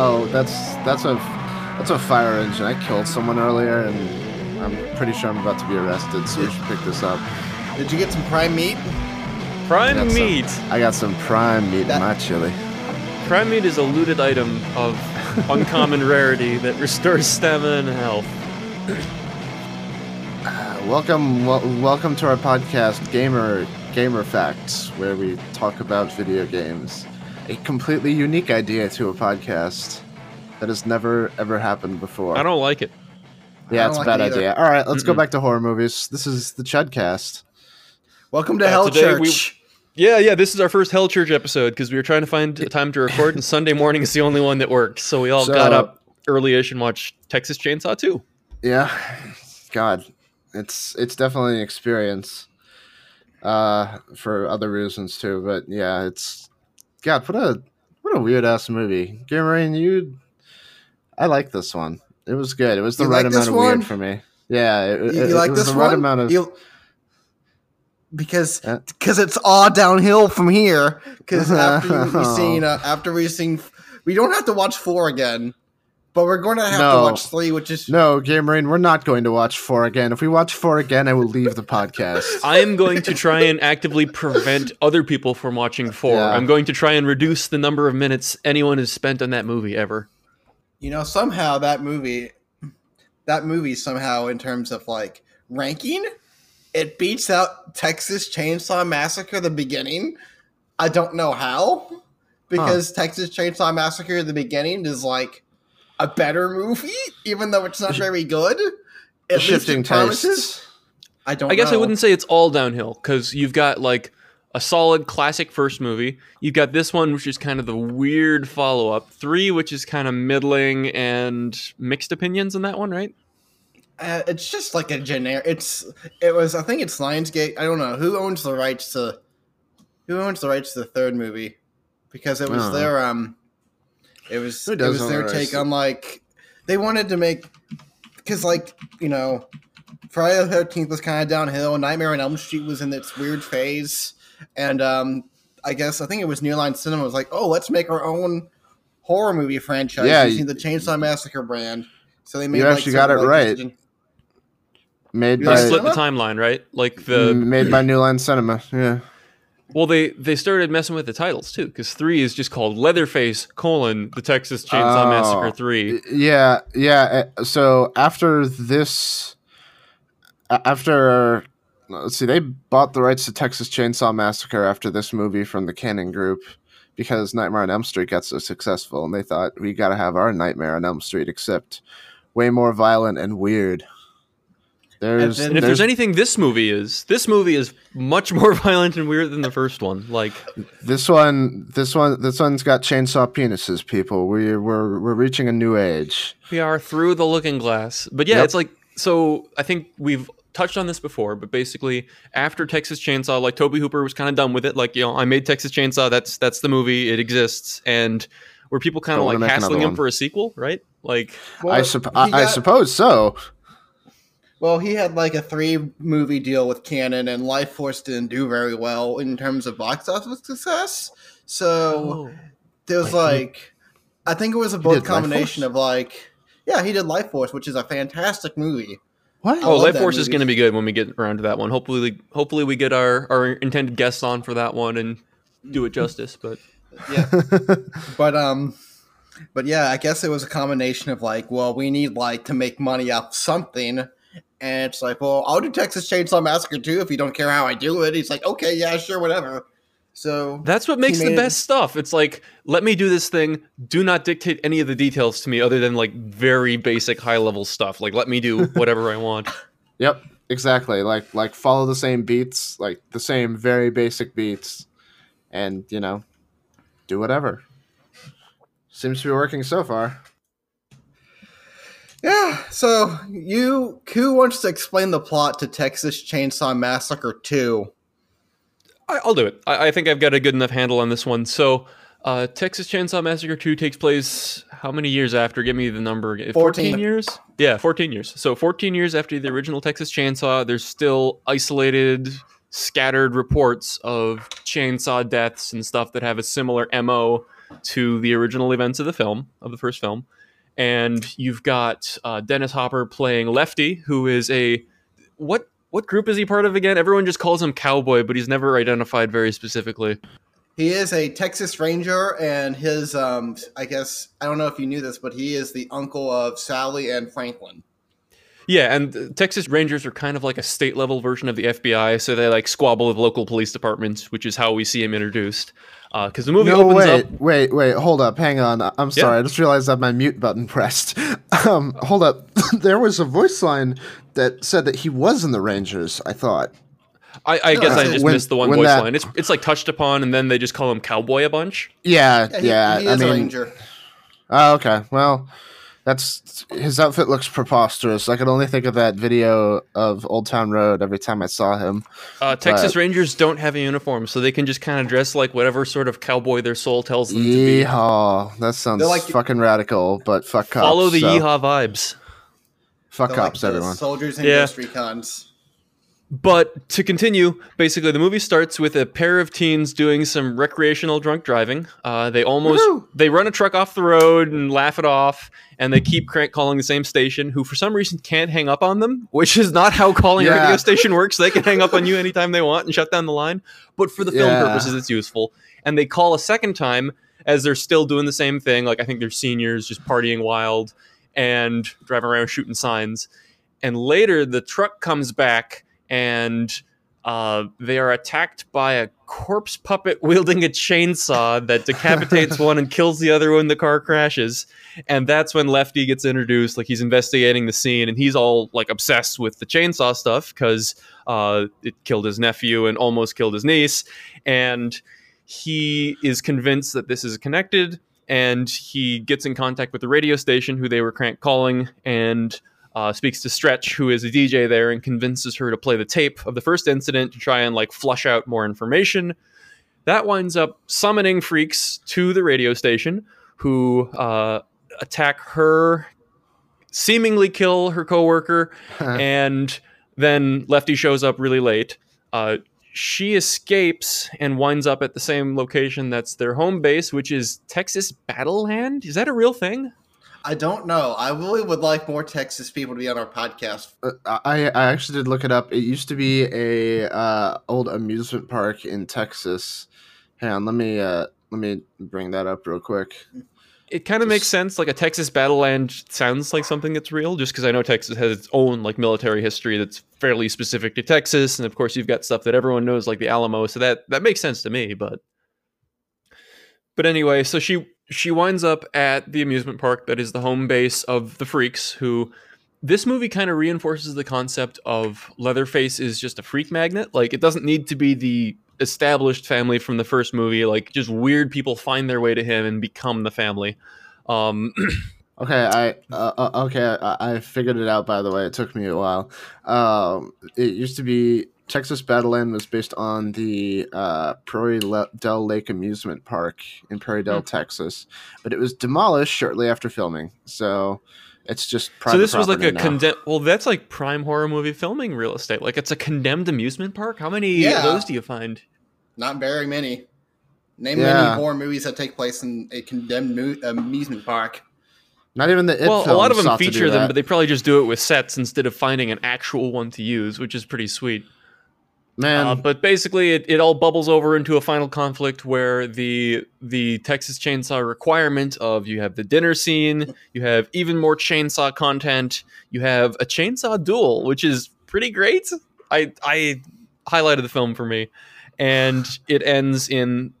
Oh, that's that's a that's a fire engine. I killed someone earlier, and I'm pretty sure I'm about to be arrested. So we should pick this up. Did you get some prime meat? Prime Got some- meat. I got some prime meat in That- my chili. Prime meat is a looted item of uncommon rarity that restores stamina and health. Uh, welcome, wel- welcome to our podcast, Gamer Gamer Facts, where we talk about video games. A completely unique idea to a podcast that has never ever happened before. I don't like it. Yeah, I it's a bad it idea. All right, let's go Mm-mm. back to horror movies. This is the Chudcast. Welcome to Uh, Hell today we- Church. Yeah, yeah, this is our first Hell Church episode because we were trying to find a time to record, and Sunday morning is the only one that worked. So we all So- got up early-ish and watched Texas Chainsaw 2. Yeah, God, it's it's definitely an experience. Uh, for other reasons too, but yeah, it's God. What a what a weird ass movie. Gamer, you, I like this one. It was good. It was the You right like amount of one? weird for me. Yeah, it, You, it- you it like was this the right one? amount of. You- because because it's all downhill from here. Because after we've seen uh, after we've seen, we don't have to watch four again, but we're going to have No. to watch three, which is No, Gamer, we're not going to watch four again. If we watch four again, I will leave the podcast. I am going to try and actively prevent other people from watching 4. Yeah. I'm going to try and reduce the number of minutes anyone has spent on that movie ever. you know somehow that movie, that movie somehow in terms of like ranking, it beats out Texas Chainsaw Massacre the beginning. I don't know how, because Texas Chainsaw Massacre the beginning is like a better movie, even though it's not very good. At least Shifting it promises-. I don't. I guess I wouldn't say it's all downhill because you've got like a solid classic first movie. You've got this one, which is kind of the weird follow up. Three, which is kind of middling and mixed opinions on that one, right? Uh, it's just like a generic. It's it was. I think it's Lionsgate. I don't know who owns the rights to. Who owns the rights to the third movie? Because it was Oh. their um. It was Who it was their the take on like they wanted to make because like you know Friday the Thirteenth was kind of downhill. Nightmare on Elm Street was in its weird phase, and um I guess I think it was New Line Cinema was like, oh, let's make our own horror movie franchise Yeah, using the Chainsaw Massacre brand. So they made like, actually got it like, right. decision- Made You They by split the timeline, right? Like the made by New Line Cinema. Yeah. Well, they they started messing with the titles too because three is just called Leatherface colon the Texas Chainsaw Oh. Massacre three. Yeah, yeah. uh, So after this, after let's see, they bought the rights to Texas Chainsaw Massacre after this movie from the Cannon Group because Nightmare on Elm Street got so successful, and they thought we got to have our Nightmare on Elm Street, except way more violent and weird. There's, then- And if there's there's anything this movie is, this movie is much more violent and weird than the first one. Like this one, this one, this one's got chainsaw penises. People, we we're we're reaching a new age. We are through the looking glass. But yeah, Yep. it's like so I think we've touched on this before, but basically after Texas Chainsaw, like Tobe Hooper was kind of done with it. Like, you know, I made Texas Chainsaw, that's that's the movie, it exists. And were people kind of like make hassling him one. for a sequel, right? Like I, Well, supp- he I, I suppose so. Well, he had like a three movie deal with Cannon, and Life Force didn't do very well in terms of box office success. So there was Wait, he- like, I think it was a did both combination of like, yeah, he did Life Force, which is a fantastic movie. What? I Oh, Life that Force is going to be good when we get around to that one. Hopefully, hopefully we get our, our intended guests on for that one and do it justice. But Yeah, but um, but yeah, I guess it was a combination of like, well, we need like to make money off something. And it's like, well, I'll do Texas Chainsaw Massacre too if you don't care how I do it. He's like, okay, yeah, sure, whatever. So that's what makes the best stuff. It's like, let me do this thing. Do not dictate any of the details to me other than like very basic high level stuff. Like, let me do whatever I want. Yep, exactly. Like like follow the same beats, like the same very basic beats, and you know, do whatever. Seems to be working so far. Yeah, so you who wants to explain the plot to Texas Chainsaw Massacre 2? I, I'll do it. I, I think I've got a good enough handle on this one. So, uh, Texas Chainsaw Massacre 2 takes place how many years after? Give me the number. again. 14. years? Yeah, 14 years. So, 14 years after the original Texas Chainsaw, there's still isolated, scattered reports of chainsaw deaths and stuff that have a similar MO to the original events of the film of the first film, and you've got uh, Dennis Hopper playing Lefty, who is a what what group is he part of again? Everyone just calls him Cowboy, but he's never identified very specifically. He is a Texas Ranger, and his, um, I guess, I don't know if you knew this, but he is the uncle of Sally and Franklin. Yeah, and Texas Rangers are kind of like a state level version of the FBI, so they like squabble with local police departments, which is how we see him introduced. Because the movie no, opens wait, up. wait, wait, hold up, hang on. I- I'm sorry, I just realized I have my mute button pressed. Um, hold up. there was a voice line that said that he was in the Rangers. I thought. I, I guess I when- just missed the one voice that- line. It's it's like touched upon, and then they just call him Cowboy a bunch. Yeah, Yeah, he, yeah. he I is a mean, Ranger. oh, okay. Well, that's his outfit looks preposterous. I can only think of that video of Old Town Road every time I saw him. Uh, Texas But- Rangers don't have a uniform, so they can just kind of dress like whatever sort of cowboy their soul tells them to be. Yeehaw! That sounds They're like- fucking radical, but fuck cops. Follow the so yeehaw vibes. Fuck They're like cops, the everyone. Soldiers and Yeah. Ghost Recons. But to continue, basically, the movie starts with a pair of teens doing some recreational drunk driving. Uh, they almost Woohoo! they run a truck off the road and laugh it off, and they keep crank calling the same station, who for some reason can't hang up on them, which is not how calling a radio station works. They can hang up on you anytime they want and shut down the line. But for the film Yeah. purposes, it's useful. And they call a second time as they're still doing the same thing. Like I think they're seniors, just partying wild and driving around shooting signs. And later, the truck comes back and uh, they are attacked by a corpse puppet wielding a chainsaw that decapitates one and kills the other when the car crashes. And that's when Lefty gets introduced. Like he's investigating the scene, and he's all like obsessed with the chainsaw stuff because uh, it killed his nephew and almost killed his niece. And he is convinced that this is connected. And he gets in contact with the radio station, who they were crank calling, and uh, speaks to Stretch, who is a DJ there, and convinces her to play the tape of the first incident to try and like flush out more information. That winds up summoning freaks to the radio station, who uh, attack her, seemingly kill her coworker, and then Lefty shows up really late. Uh, she escapes and winds up at the same location that's their home base, which is Texas Battleland. Is that a real thing? I don't know. I really would like more Texas people to be on our podcast. Uh, I I actually did look it up. It used to be a uh, old amusement park in Texas. Hang on, let me uh, let me bring that up real quick. It kind of makes sense. Like a Texas Battleland sounds like something that's real, just because I know Texas has its own like military history that's fairly specific to Texas, and of course you've got stuff that everyone knows like the Alamo, so that that makes sense to me. But but anyway, so she she winds up at the amusement park that is the home base of the freaks. Who this movie kind of reinforces the concept of Leatherface is just a freak magnet. Like it doesn't need to be the established family from the first movie. Like just weird people find their way to him and become the family. Um, Okay, I uh, uh, okay, I, I figured it out. By the way, it took me a while. Um, it used to be Texas Battleland was based on the uh, Prairie Le- Del Lake Amusement Park in Prairie Del, Hmm. Texas, but it was demolished shortly after filming. So it's just private so this was like a condemned. Well, that's like prime horror movie filming real estate. Like it's a condemned amusement park. How many Yeah. of those do you find? Not very many. Name Yeah. many horror movies that take place in a condemned mu- amusement park. Not even the It well, a lot of them sought to do feature them, but they probably just do it with sets instead of finding an actual one to use, which is pretty sweet. Man, Uh, but basically, it, it all bubbles over into a final conflict where the the Texas Chainsaw requirement of you have the dinner scene, you have even more chainsaw content, you have a chainsaw duel, which is pretty great. I I highlighted the film for me, and it ends in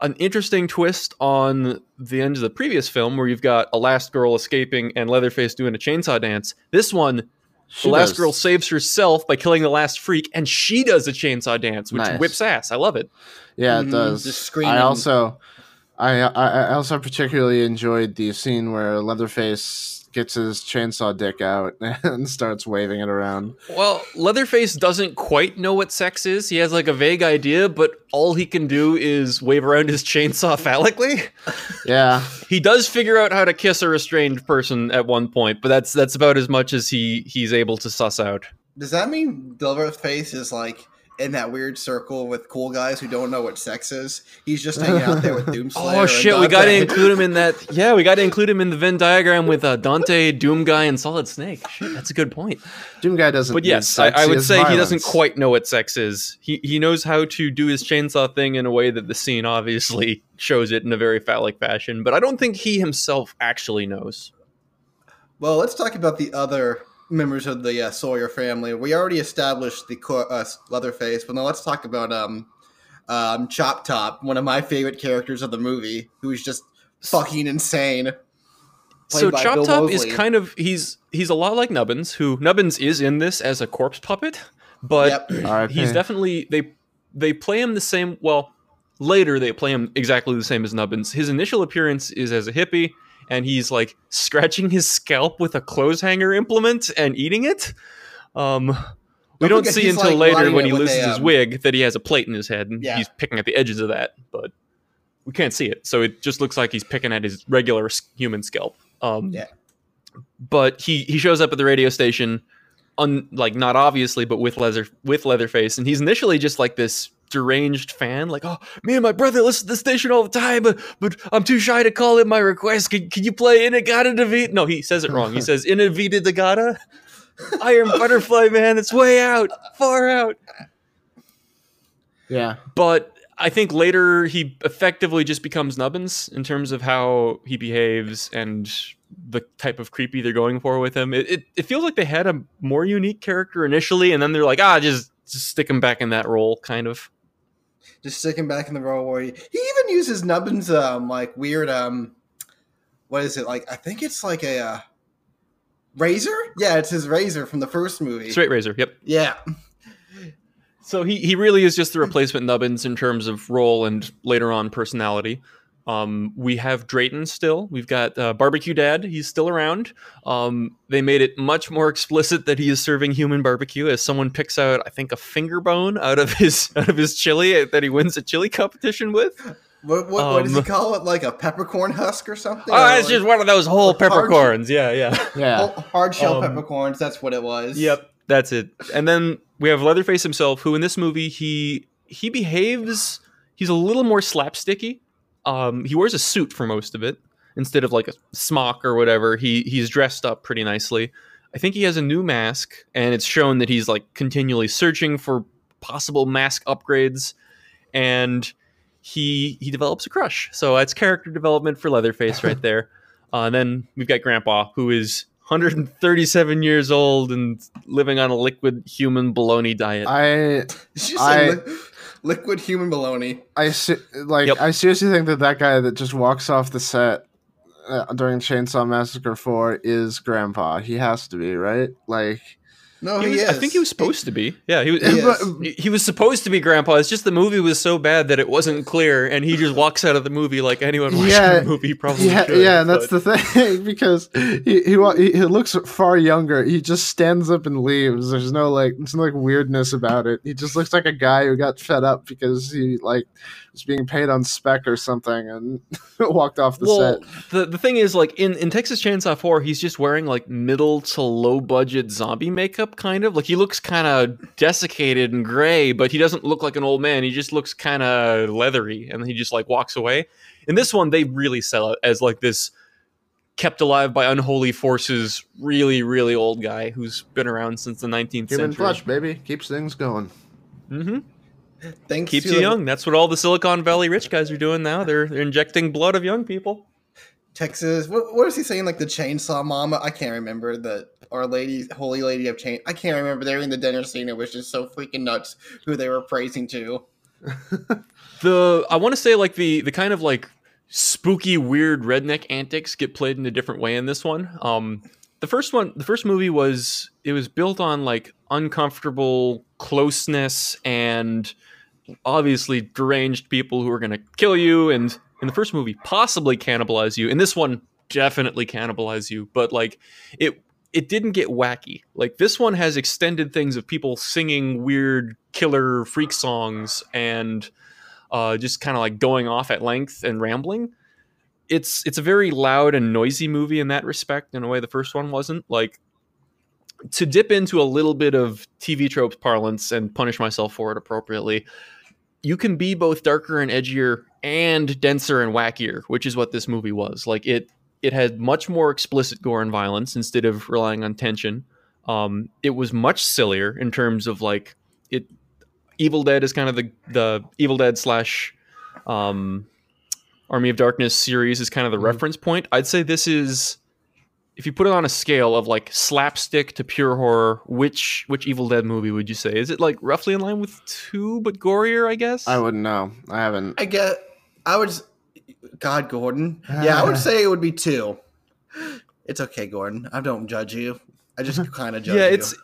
an interesting twist on the end of the previous film where you've got a last girl escaping and Leatherface doing a chainsaw dance. This one she the last does- girl saves herself by killing the last freak, and she does a chainsaw dance, which Nice. whips ass. I love it. Yeah, it Mhm, does. just screaming. I also, I, I I also particularly enjoyed the scene where Leatherface gets his chainsaw dick out and starts waving it around. Well, Leatherface doesn't quite know what sex is. He has like a vague idea, but all he can do is wave around his chainsaw phallically. Yeah, He does figure out how to kiss a restrained person at one point, but that's that's about as much as he he's able to suss out. Does that mean Leatherface is like in that weird circle with cool guys who don't know what sex is. He's just hanging out there with Doomslayer. Oh shit, we got to include him in that. Yeah, we got to include him in the Venn diagram with uh, Dante, Doom Guy, and Solid Snake. Shit, that's a good point. Doom guy doesn't. But yes, I, I would has say he doesn't quite know what sex is. He he knows how to do his chainsaw thing in a way that the scene obviously shows it in a very phallic fashion, but I don't think he himself actually knows. Well, let's talk about the other members of the uh, Sawyer family. We already established the co- uh, Leatherface, but now let's talk about um, um, Chop Top, one of my favorite characters of the movie, who's just fucking insane. So by Chop Bill Top is kind of he's he's a lot like Nubbins, who Nubbins is in this as a corpse puppet, but Yep. He's definitely they they play him the same. Well, later they play him exactly the same as Nubbins. His initial appearance is as a hippie, and he's like scratching his scalp with a clothes hanger implement and eating it. Um, we Don't don't see until like, later when he loses a, his um, wig that he has a plate in his head, and Yeah. he's picking at the edges of that, but. We can't see it, so it just looks like he's picking at his regular human scalp. Um, Yeah. but he he shows up at the radio station un, like not obviously but with leather with leatherface and he's initially just like this deranged fan like oh me and my brother listen to the station all the time but but i'm too shy to call in my request can, can you play In-A-Gadda-Da-Vida? no he says it wrong he says inavita dagata iron butterfly man it's way out far out Yeah. but I think later he effectively just becomes Nubbins in terms of how he behaves and the type of creepy they're going for with him. It, it, it feels like they had a more unique character initially, and then they're like, ah, just, just stick him back in that role, kind of. Just sticking back in the role where he, he even uses Nubbin's um like weird um what is it like I think it's like a uh, razor yeah it's his razor from the first movie Straight razor, yep. yeah So he, he really is just the replacement Nubbins in terms of role and later on personality. Um, we have Drayton still. We've got uh, Barbecue Dad. He's still around. Um, they made it much more explicit that he is serving human barbecue as someone picks out, I think, a finger bone out of his out of his chili that he wins a chili competition with. what, what, what does he Um, call it like a peppercorn husk or something Oh, Or it's like just one of those whole hard- peppercorns. Yeah, yeah. Yeah. hard- hard shell Um, peppercorns that's what it was Yep, that's it. And then we have Leatherface himself, who in this movie he he behaves. He's a little more slapsticky. Um, he wears a suit for most of it instead of like a smock or whatever. He he's dressed up pretty nicely. I think he has a new mask, and it's shown that he's like continually searching for possible mask upgrades, and he he develops a crush. So that's character development for Leatherface right there. Uh, and then we've got Grandpa, who is 137 years old and living on a liquid human bologna diet. I Did you say I- li- liquid human baloney I se- like Yep. I seriously think that that guy that just walks off the set uh, during Chainsaw Massacre Four is Grandpa. He has to be right. Like no He he, was- is I think he was supposed to be. Yeah, he was. He he- He was supposed to be Grandpa. It's just the movie was so bad that it wasn't clear, and he just walks out of the movie like anyone watching Yeah, the movie probably yeah, should. yeah, and that's the thing because he, he he he looks far younger. He just stands up and leaves. There's no like there's no like weirdness about it. He just looks like a guy who got fed up because he like was being paid on spec or something and walked off the well, set. the the thing is, like in in Texas Chainsaw Four, he's just wearing like middle to low budget zombie makeup, kind of like he looks kind of desiccated and gray, but he doesn't look like an old man. He just looks kind of leathery, and he just like walks away. In this one, they really sell it as like this kept alive by unholy forces, really really old guy who's been around since the 19th Human century. flesh, baby, keeps things going. mm-hmm thanks Keeps to you the- young. That's what all the Silicon Valley rich guys are doing now. They're they're injecting blood of young people. Texas. What, what is he saying? Like the chainsaw mama? I can't remember the Our Lady, Holy Lady of Chain. I can't remember. They were in the dinner scene. It was just so freaking nuts who they were praising to. the I want to say like the the kind of like spooky weird redneck antics get played in a different way in this one. Um the first one the first movie was it was built on like uncomfortable closeness and obviously deranged people who are going to kill you and in the first movie possibly cannibalize you. In this one definitely cannibalize you, but like it it didn't get wacky. Like this one has extended things of people singing weird killer freak songs and uh, just kind of like going off at length and rambling. It's it's a very loud and noisy movie in that respect, in a way the first one wasn't. Like to dip into a little bit of TV tropes parlance and punish myself for it appropriately, you can be both darker and edgier and denser and wackier, which is what this movie was. Like it it had much more explicit gore and violence instead of relying on tension. Um, it was much sillier in terms of like it. Evil Dead is kind of the the Evil Dead slash um, Army of Darkness series is kind of the Mhm. reference point. I'd say this is if you put it on a scale of like slapstick to pure horror, which which Evil Dead movie would you say? Is it like roughly in line with two but gorier, I guess? I wouldn't know. I haven't. I get. I would. God, Gordon. Yeah, I would say it would be two. It's okay, Gordon. I don't judge you. I just kind of judge you. yeah, you. it's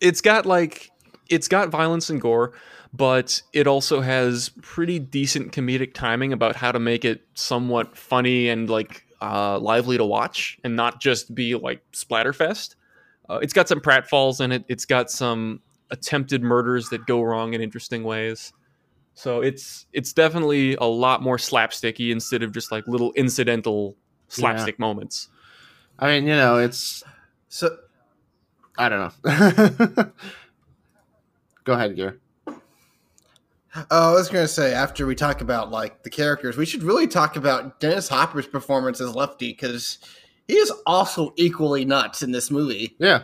it's got like it's got violence and gore, but it also has pretty decent comedic timing about how to make it somewhat funny and like uh, lively to watch, and not just be like splatterfest. Uh, it's got some pratfalls in it. It's got some attempted murders that go wrong in interesting ways. So it's it's definitely a lot more slapsticky instead of just like little incidental slapstick moments. I mean, you know, it's. so. I don't know. Go ahead, Gear. Oh, I was gonna say after we talk about like the characters, we should really talk about Dennis Hopper's performance as Lefty because he is also equally nuts in this movie. Yeah.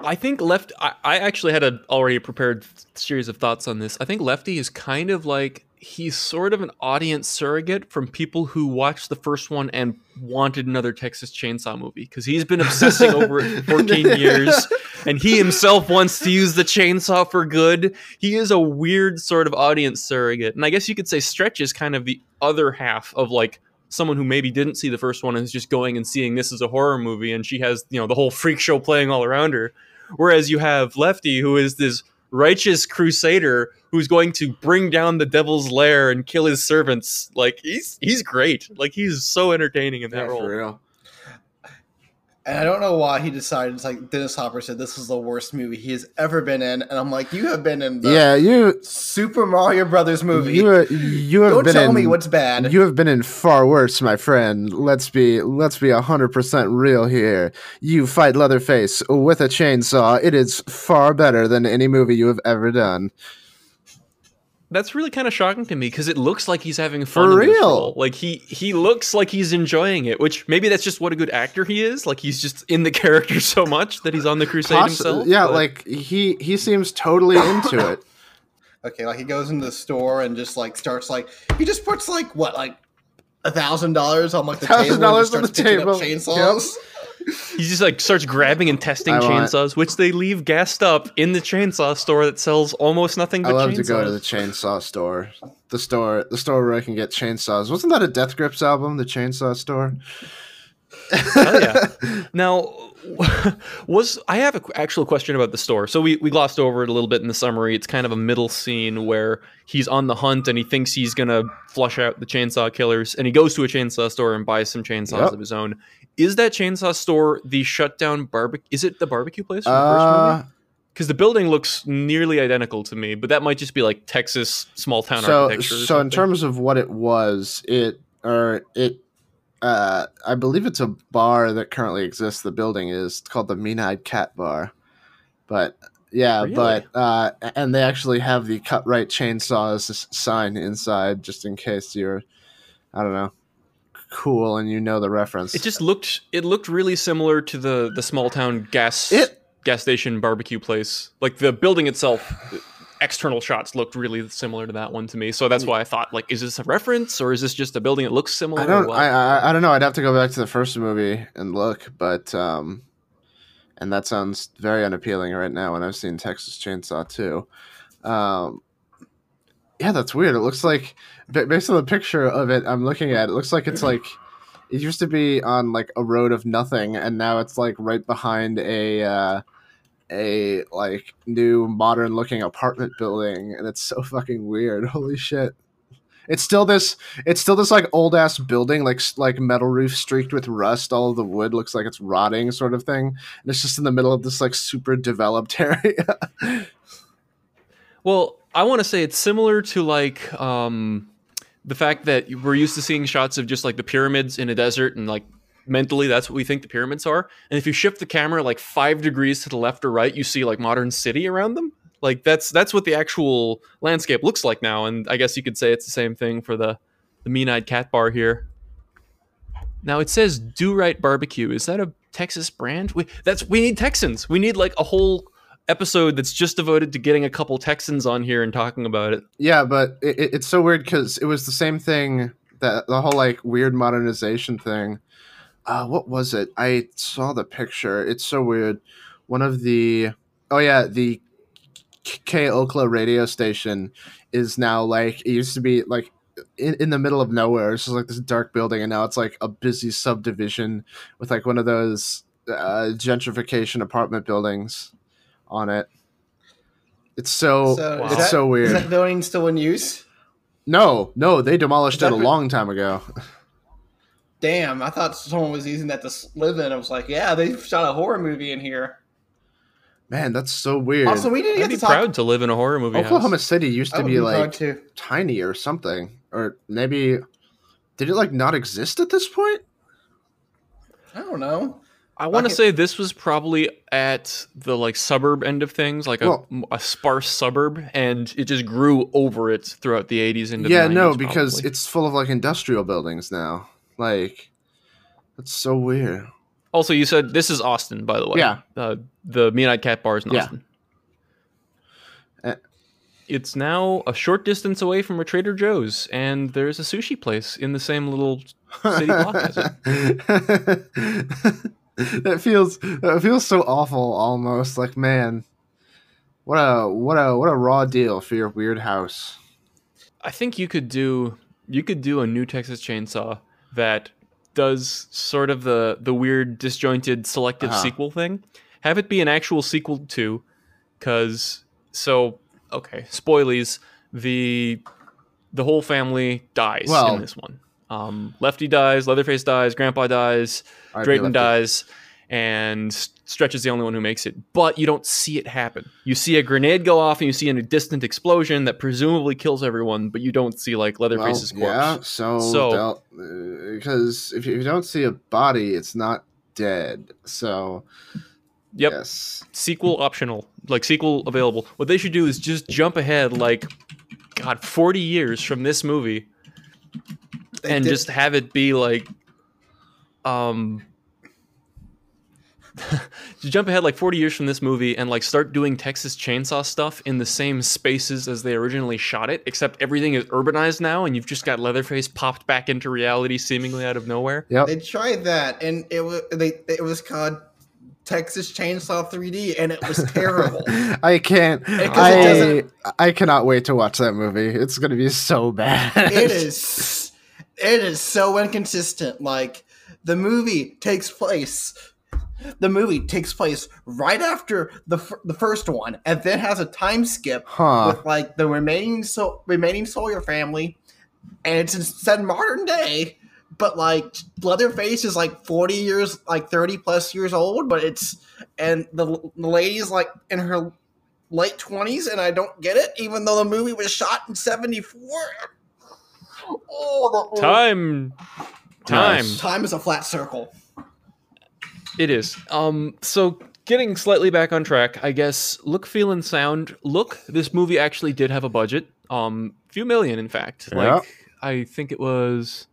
I think Left. I, I actually had a already prepared series of thoughts on this. I think Lefty is kind of like he's sort of an audience surrogate from people who watched the first one and wanted another Texas Chainsaw movie because he's been obsessing over it for 14 years, and he himself wants to use the chainsaw for good. He is a weird sort of audience surrogate, and I guess you could say Stretch is kind of the other half of like someone who maybe didn't see the first one and is just going and seeing this as a horror movie and she has you know the whole freak show playing all around her whereas you have lefty who is this righteous crusader who's going to bring down the devil's lair and kill his servants. Like he's he's great. Like he's so entertaining in that Yeah, role. And I don't know why he decided. It's like Dennis Hopper said this was the worst movie he has ever been in, and I'm like, you have been in the Yeah, you. Super Mario Brothers movie. You, you have don't been tell in. me what's bad. You have been in far worse, my friend. Let's be let's be hundred percent real here. You fight Leatherface with a chainsaw. It is far better than any movie you have ever done. That's really kind of shocking to me because it looks like he's having fun For real. role. like he he looks like he's enjoying it which maybe that's just what a good actor he is like he's just in the character so much that he's on the crusade Poss- himself yeah, but- like he he seems totally into it. Okay, like he goes into the store and just like starts like he just puts like what like a thousand dollars on like the table. and just $1,000 on starts the picking up table. Chainsaws. He just like starts grabbing and testing I want- chainsaws, which they leave gassed up in the chainsaw store that sells almost nothing I but love chainsaws. to go to the chainsaw store. The store the store where I can get chainsaws. Wasn't that a Death Grips album, the chainsaw store? Hell yeah. Now, was I have an actual question about the store? So we, we glossed over it a little bit in the summary. It's kind of a middle scene where he's on the hunt and he thinks he's gonna flush out the chainsaw killers, and he goes to a chainsaw store and buys some chainsaws Yep. of his own. Is that chainsaw store the shutdown barbecue? Is it the barbecue place from the? Uh, Because the building looks nearly identical to me, but that might just be like Texas small town so architecture. so in terms of what it was, it or it uh I believe it's a bar that currently exists. The building is called the Mean Eyed Cat Bar. But yeah, Really? but uh and they actually have the cut right chainsaws sign inside just in case you're I don't know cool and you know the reference. It just looked it looked really similar to the the small town gas It- gas station barbecue place. Like the building itself, external shots looked really similar to that one to me. So that's why I thought like, is this a reference or is this just a building that looks similar? I don't. I, I I don't know. I'd have to go back to the first movie and look, but um, and that sounds very unappealing right now. When I've seen Texas Chainsaw too, um, yeah, that's weird. It looks like based on the picture of it I'm looking at, it looks like it's like it used to be on like a road of nothing, and now it's like right behind a. Uh, a like new modern looking apartment building and it's so fucking weird holy shit it's still this it's still this like old ass building like like metal roof streaked with rust all of the wood looks like it's rotting sort of thing and it's just in the middle of this like super developed area Well, I want to say it's similar to like um, the fact that we're used to seeing shots of just like the pyramids in a desert and like mentally that's what we think the pyramids are. And if you shift the camera like five degrees to the left or right, you see like modern city around them. Like that's that's what the actual landscape looks like now. And I guess you could say it's the same thing for the the mean eyed cat bar here. Now it says Do Right Barbecue. Is that a Texas brand? We that's we need Texans. We need like a whole episode that's just devoted to getting a couple Texans on here and talking about it. Yeah, but it, it- it's so weird because it was the same thing that the whole like weird modernization thing. Uh, what was it? I saw the picture. It's so weird. One of the oh yeah, the K Okla radio station is now like it used to be like in, in the middle of nowhere. It's just like this dark building, and now it's like a busy subdivision with like one of those uh, gentrification apartment buildings on it. It's so, So it's that- so weird. Is that building still in use? No, no, they demolished it a long time ago. Damn, I thought someone was using that to live in. I was like, yeah, they shot a horror movie in here. Man, that's so weird. Also, we didn't I'd get be to talk. proud to live in a horror movie. Oklahoma house. City used to be be like tiny or something, or maybe did it like not exist at this point? I don't know. I want to say this was probably at the like suburb end of things, like a, Well- a sparse suburb, and it just grew over it throughout the 80s into yeah, the 90s. no, because probably. it's full of like industrial buildings now. Like, that's so weird. also you said this is Austin, by the way. Yeah. uh, the Mean Eyed Cat Bar is in Yeah. Austin. Uh, it's now a short distance away from a Trader Joe's, and there's a sushi place in the same little city block as it. that feels that feels so awful almost like man what a what a what a raw deal for your weird house I think you could do you could do a new Texas Chainsaw that does sort of the the weird disjointed selective Uh-huh. sequel thing. Have it be an actual sequel to, because so okay, spoilies. The the whole family dies Well- in this one. Um, Lefty dies, Leatherface dies, Grandpa dies. Drayton Lefty. dies, and Stretch is the only one who makes it. But you don't see it happen. You see a grenade go off, and you see a distant explosion that presumably kills everyone, but you don't see like Leatherface's Well, yeah corpse. so, So- because if, you, if you don't see a body it's not dead so Yep, yes sequel optional, like sequel available. What they should do is just jump ahead, like God, forty years from this movie, They and did- just have it be like um to jump ahead like 40 years from this movie and like start doing Texas Chainsaw stuff in the same spaces as they originally shot it except everything is urbanized now and you've just got Leatherface popped back into reality seemingly out of nowhere. Yeah. They tried that, and it was they it was called Texas Chainsaw 3D, and it was terrible. i can't i i cannot wait to watch that movie it's gonna be so bad it is it is so inconsistent. Like the movie takes place. The movie takes place right after the fir- the first one, and then has a time skip huh with like the remaining so remaining Sawyer family, and it's instead modern day. But like Leatherface is like forty years, like thirty plus years old, but it's and the, the lady's like in her late twenties, and I don't get it, even though the movie was shot in seventy four. Oh, the, Time time Nice. time is a flat circle. It is. Um, so getting slightly back on track, I guess. Look, feel, and sound. Look, this movie actually did have a budget. Um, few million, in fact. Yeah. Like I think it was.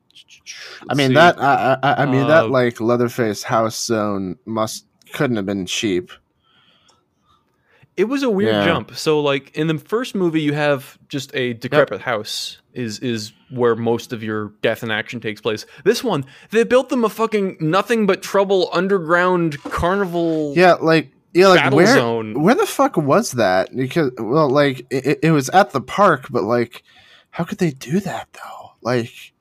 I mean see. that I, I, I mean that Uh, like Leatherface house zone must couldn't have been cheap. It was a weird Yeah. jump. So like in the first movie, you have just a decrepit house. Is is where most of your death and action takes place. This one, they built them a fucking nothing but trouble underground carnival. Yeah, like yeah, like where zone. where the fuck was that? Because well, like it, it was at the park, but like, how could they do that though? Like,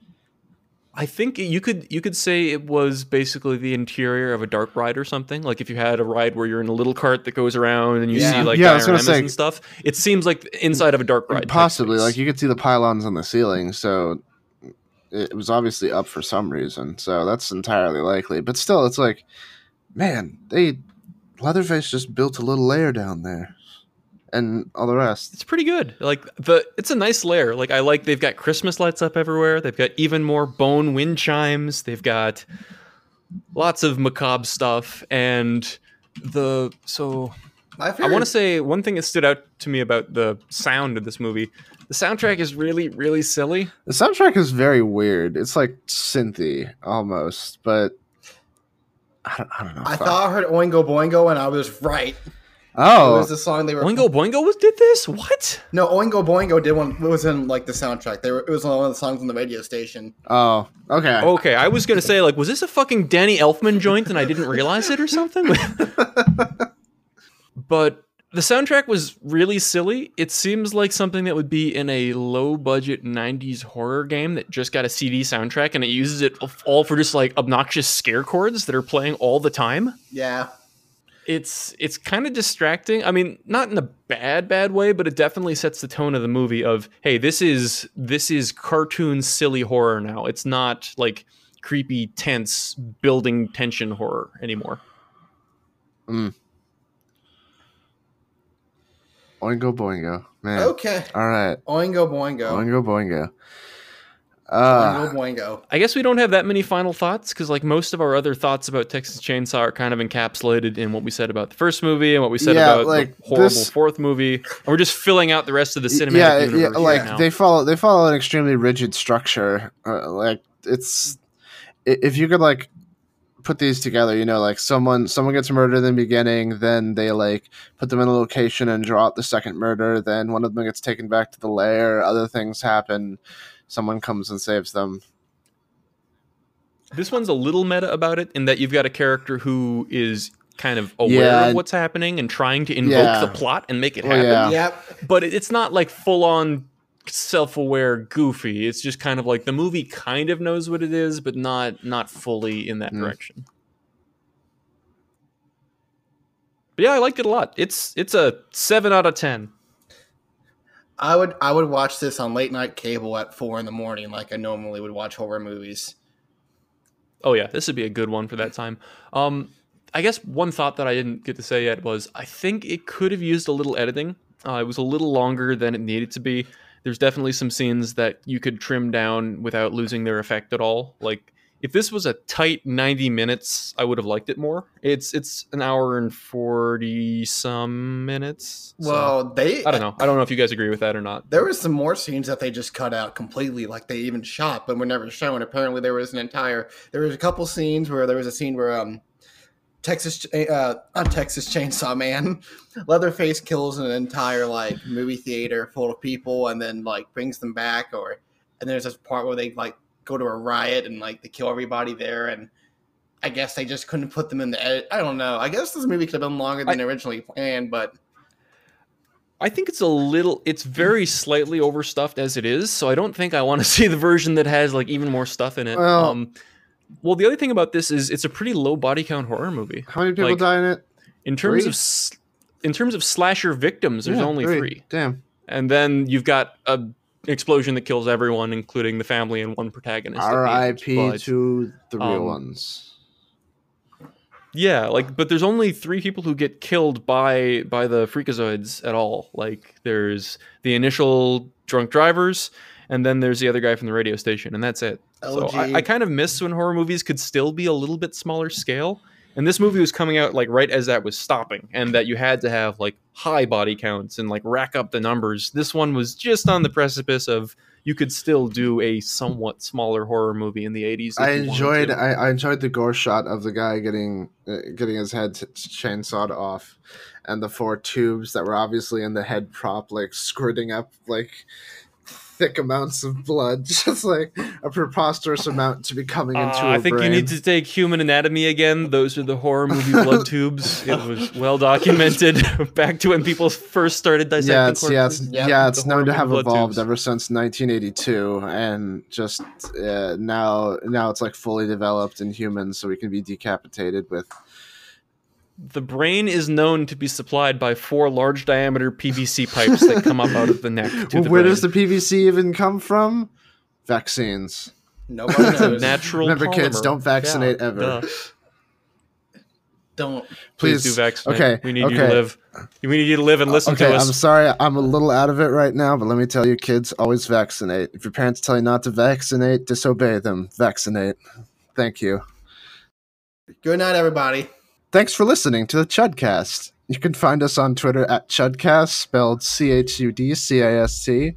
I think you could you could say it was basically the interior of a dark ride or something. Like if you had a ride where you're in a little cart that goes around and you Yeah. see like Yeah, dioramas say- and stuff. It seems like inside of a dark ride. possibly like you could see the pylons on the ceiling, so it was obviously up for some reason. So that's entirely likely. But still, it's like, man, they Leatherface just built a little lair down there, and all the rest. it's pretty good. Like the it's a nice layer. Like I like they've got Christmas lights up everywhere. They've got even more bone wind chimes. They've got lots of macabre stuff, and the so My I want to say one thing that stood out to me about the sound of this movie. The soundtrack is really, really silly. The soundtrack is very weird. It's like synthy almost, but I don't, I don't know. I if thought I heard Oingo Boingo, and I was right. Oh, It was the song they were. Oingo Boingo was did this? What? No, Oingo Boingo did one. It was in like the soundtrack. They were. It was one of the songs on the radio station. oh, okay. Okay, I was gonna say like, was this a fucking Danny Elfman joint and I didn't realize it or something? but the soundtrack was really silly. It seems like something that would be in a low budget 90s horror game that just got a CD soundtrack and it uses it all for just like obnoxious scare chords that are playing all the time. Yeah. It's it's kind of distracting. I mean, not in a bad bad way, but it definitely sets the tone of the movie of, hey, this is this is cartoon silly horror now. It's not like creepy tense building tension horror anymore. Mm. Oingo Boingo, man. Okay. All right, Oingo Boingo. Oingo Boingo. Uh, Oingo Boingo. I guess we don't have that many final thoughts because, like, most of our other thoughts about Texas Chainsaw are kind of encapsulated in what we said about the first movie and what we said Yeah, about like, the horrible this- fourth movie. And we're just filling out the rest of the cinematic yeah, yeah, universe like right now. they follow they follow an extremely rigid structure. Uh, like it's if you could like put these together, you know, like someone someone gets murdered in the beginning, then they like put them in a location and draw out the second murder. Then one of them gets taken back to the lair. Other things happen. Someone comes and saves them. This one's a little meta about it in that you've got a character who is kind of aware Yeah. of what's happening and trying to invoke Yeah. the plot and make it Well, happen. yeah. Yep. But it's not like full on self-aware goofy. It's just kind of like the movie kind of knows what it is, but not not fully in that Mm. direction. But yeah, I liked it a lot. It's it's a seven out of ten. I would I would watch this on late night cable at four in the morning, like I normally would watch horror movies. Oh yeah, this would be a good one for that time. Um, I guess one thought that I didn't get to say yet was I think it could have used a little editing. Uh, it was a little longer than it needed to be. There's definitely some scenes that you could trim down without losing their effect at all. Like if this was a tight 90 minutes, I would have liked it more. It's it's an hour and 40 some minutes. so Well, they I don't know. I don't know if you guys agree with that or not. There was some more scenes that they just cut out completely, like they even shot, but were never shown. Apparently, there was an entire. There was a couple scenes where there was a scene where um, Texas, uh, not Texas Chainsaw Man, Leatherface kills an entire like movie theater full of people, and then like brings them back, or and there's this part where they like go to a riot and like they kill everybody there, and I guess they just couldn't put them in the edit. I don't know. I guess this movie could have been longer than originally planned, but I think it's a little it's very slightly overstuffed as it is, so I don't think I want to see the version that has like even more stuff in it. Well- um well the other thing about this is it's a pretty low body count horror movie. How many people Like, die in it? In terms Three? of in terms of slasher victims, there's Yeah, only three. Damn. And then you've got a explosion that kills everyone, including the family and one protagonist. at the end. R.I.P. To the real um, ones. Yeah, like but there's only three people who get killed by by the freakazoids at all. Like there's the initial drunk drivers, and then there's the other guy from the radio station, and that's it. So I, I kind of miss when horror movies could still be a little bit smaller scale. And this movie was coming out like right as that was stopping, and that you had to have like high body counts and like rack up the numbers. This one was just on the precipice of you could still do a somewhat smaller horror movie in the 80s. I enjoyed. I, I enjoyed the gore shot of the guy getting uh, getting his head t- chainsawed off, and the four tubes that were obviously in the head prop like squirting up like thick amounts of blood, just like a preposterous amount to be coming into Uh, a I think brain. you need to take Human Anatomy again. Those are the horror movie blood tubes. It was well documented back to when people first started dissecting yeah, it's yeah, it's, corpses. Yep, yeah, it's known to have evolved tubes. ever since 1982, and just uh, now now it's like fully developed in humans, so we can be decapitated with The brain is known to be supplied by four large diameter PVC pipes that come up out of the neck. To Well, the where brain. does the PVC even come from? Vaccines. nobody knows. natural Remember, kids, don't vaccinate Yeah, ever. duh. Don't. Please, Please, do vaccinate. okay, we need you to live. We need you to live and uh, listen okay, to us. I'm sorry, I'm a little out of it right now, but let me tell you, kids, always vaccinate. If your parents tell you not to vaccinate, disobey them. Vaccinate. Thank you. Good night, everybody. Thanks for listening to the Chudcast. You can find us on Twitter at Chudcast, spelled C H U D C A S T.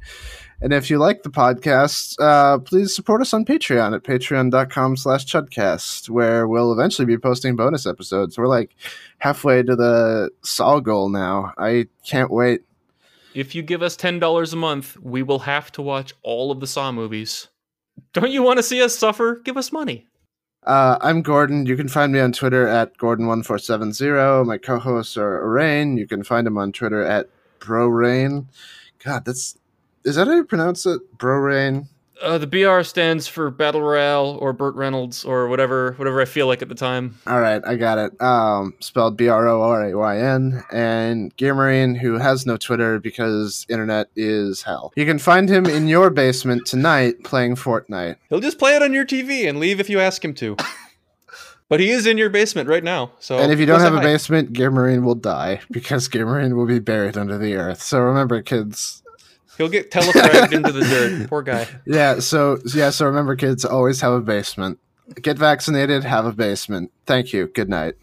And if you like the podcast, uh, please support us on Patreon at patreon.com slash chudcast, where we'll eventually be posting bonus episodes. We're like halfway to the Saw goal now. I can't wait. If you give us $10 a month, we will have to watch all of the Saw movies. Don't you want to see us suffer? Give us money. Uh, I'm Gordon. You can find me on Twitter at Gordon1470. My co hosts are Orayn. You can find him on Twitter at BroRayn. God, that's. Is that how you pronounce it? BroRayn? Uh, the BR stands for Battle Royale or Burt Reynolds or whatever whatever I feel like at the time. All right, I got it. Um, spelled B R O R A Y N. And Gearmarine, who has no Twitter because internet is hell. You can find him in your basement tonight playing Fortnite. He'll just play it on your TV and leave if you ask him to. but he is in your basement right now. So and if you don't have a hi. basement, Gearmarine will die because Gearmarine will be buried under the earth. So remember, kids. He'll get telefragged into the dirt. Poor guy. Yeah. So yeah. So remember, kids. Always have a basement. Get vaccinated. Have a basement. Thank you. Good night.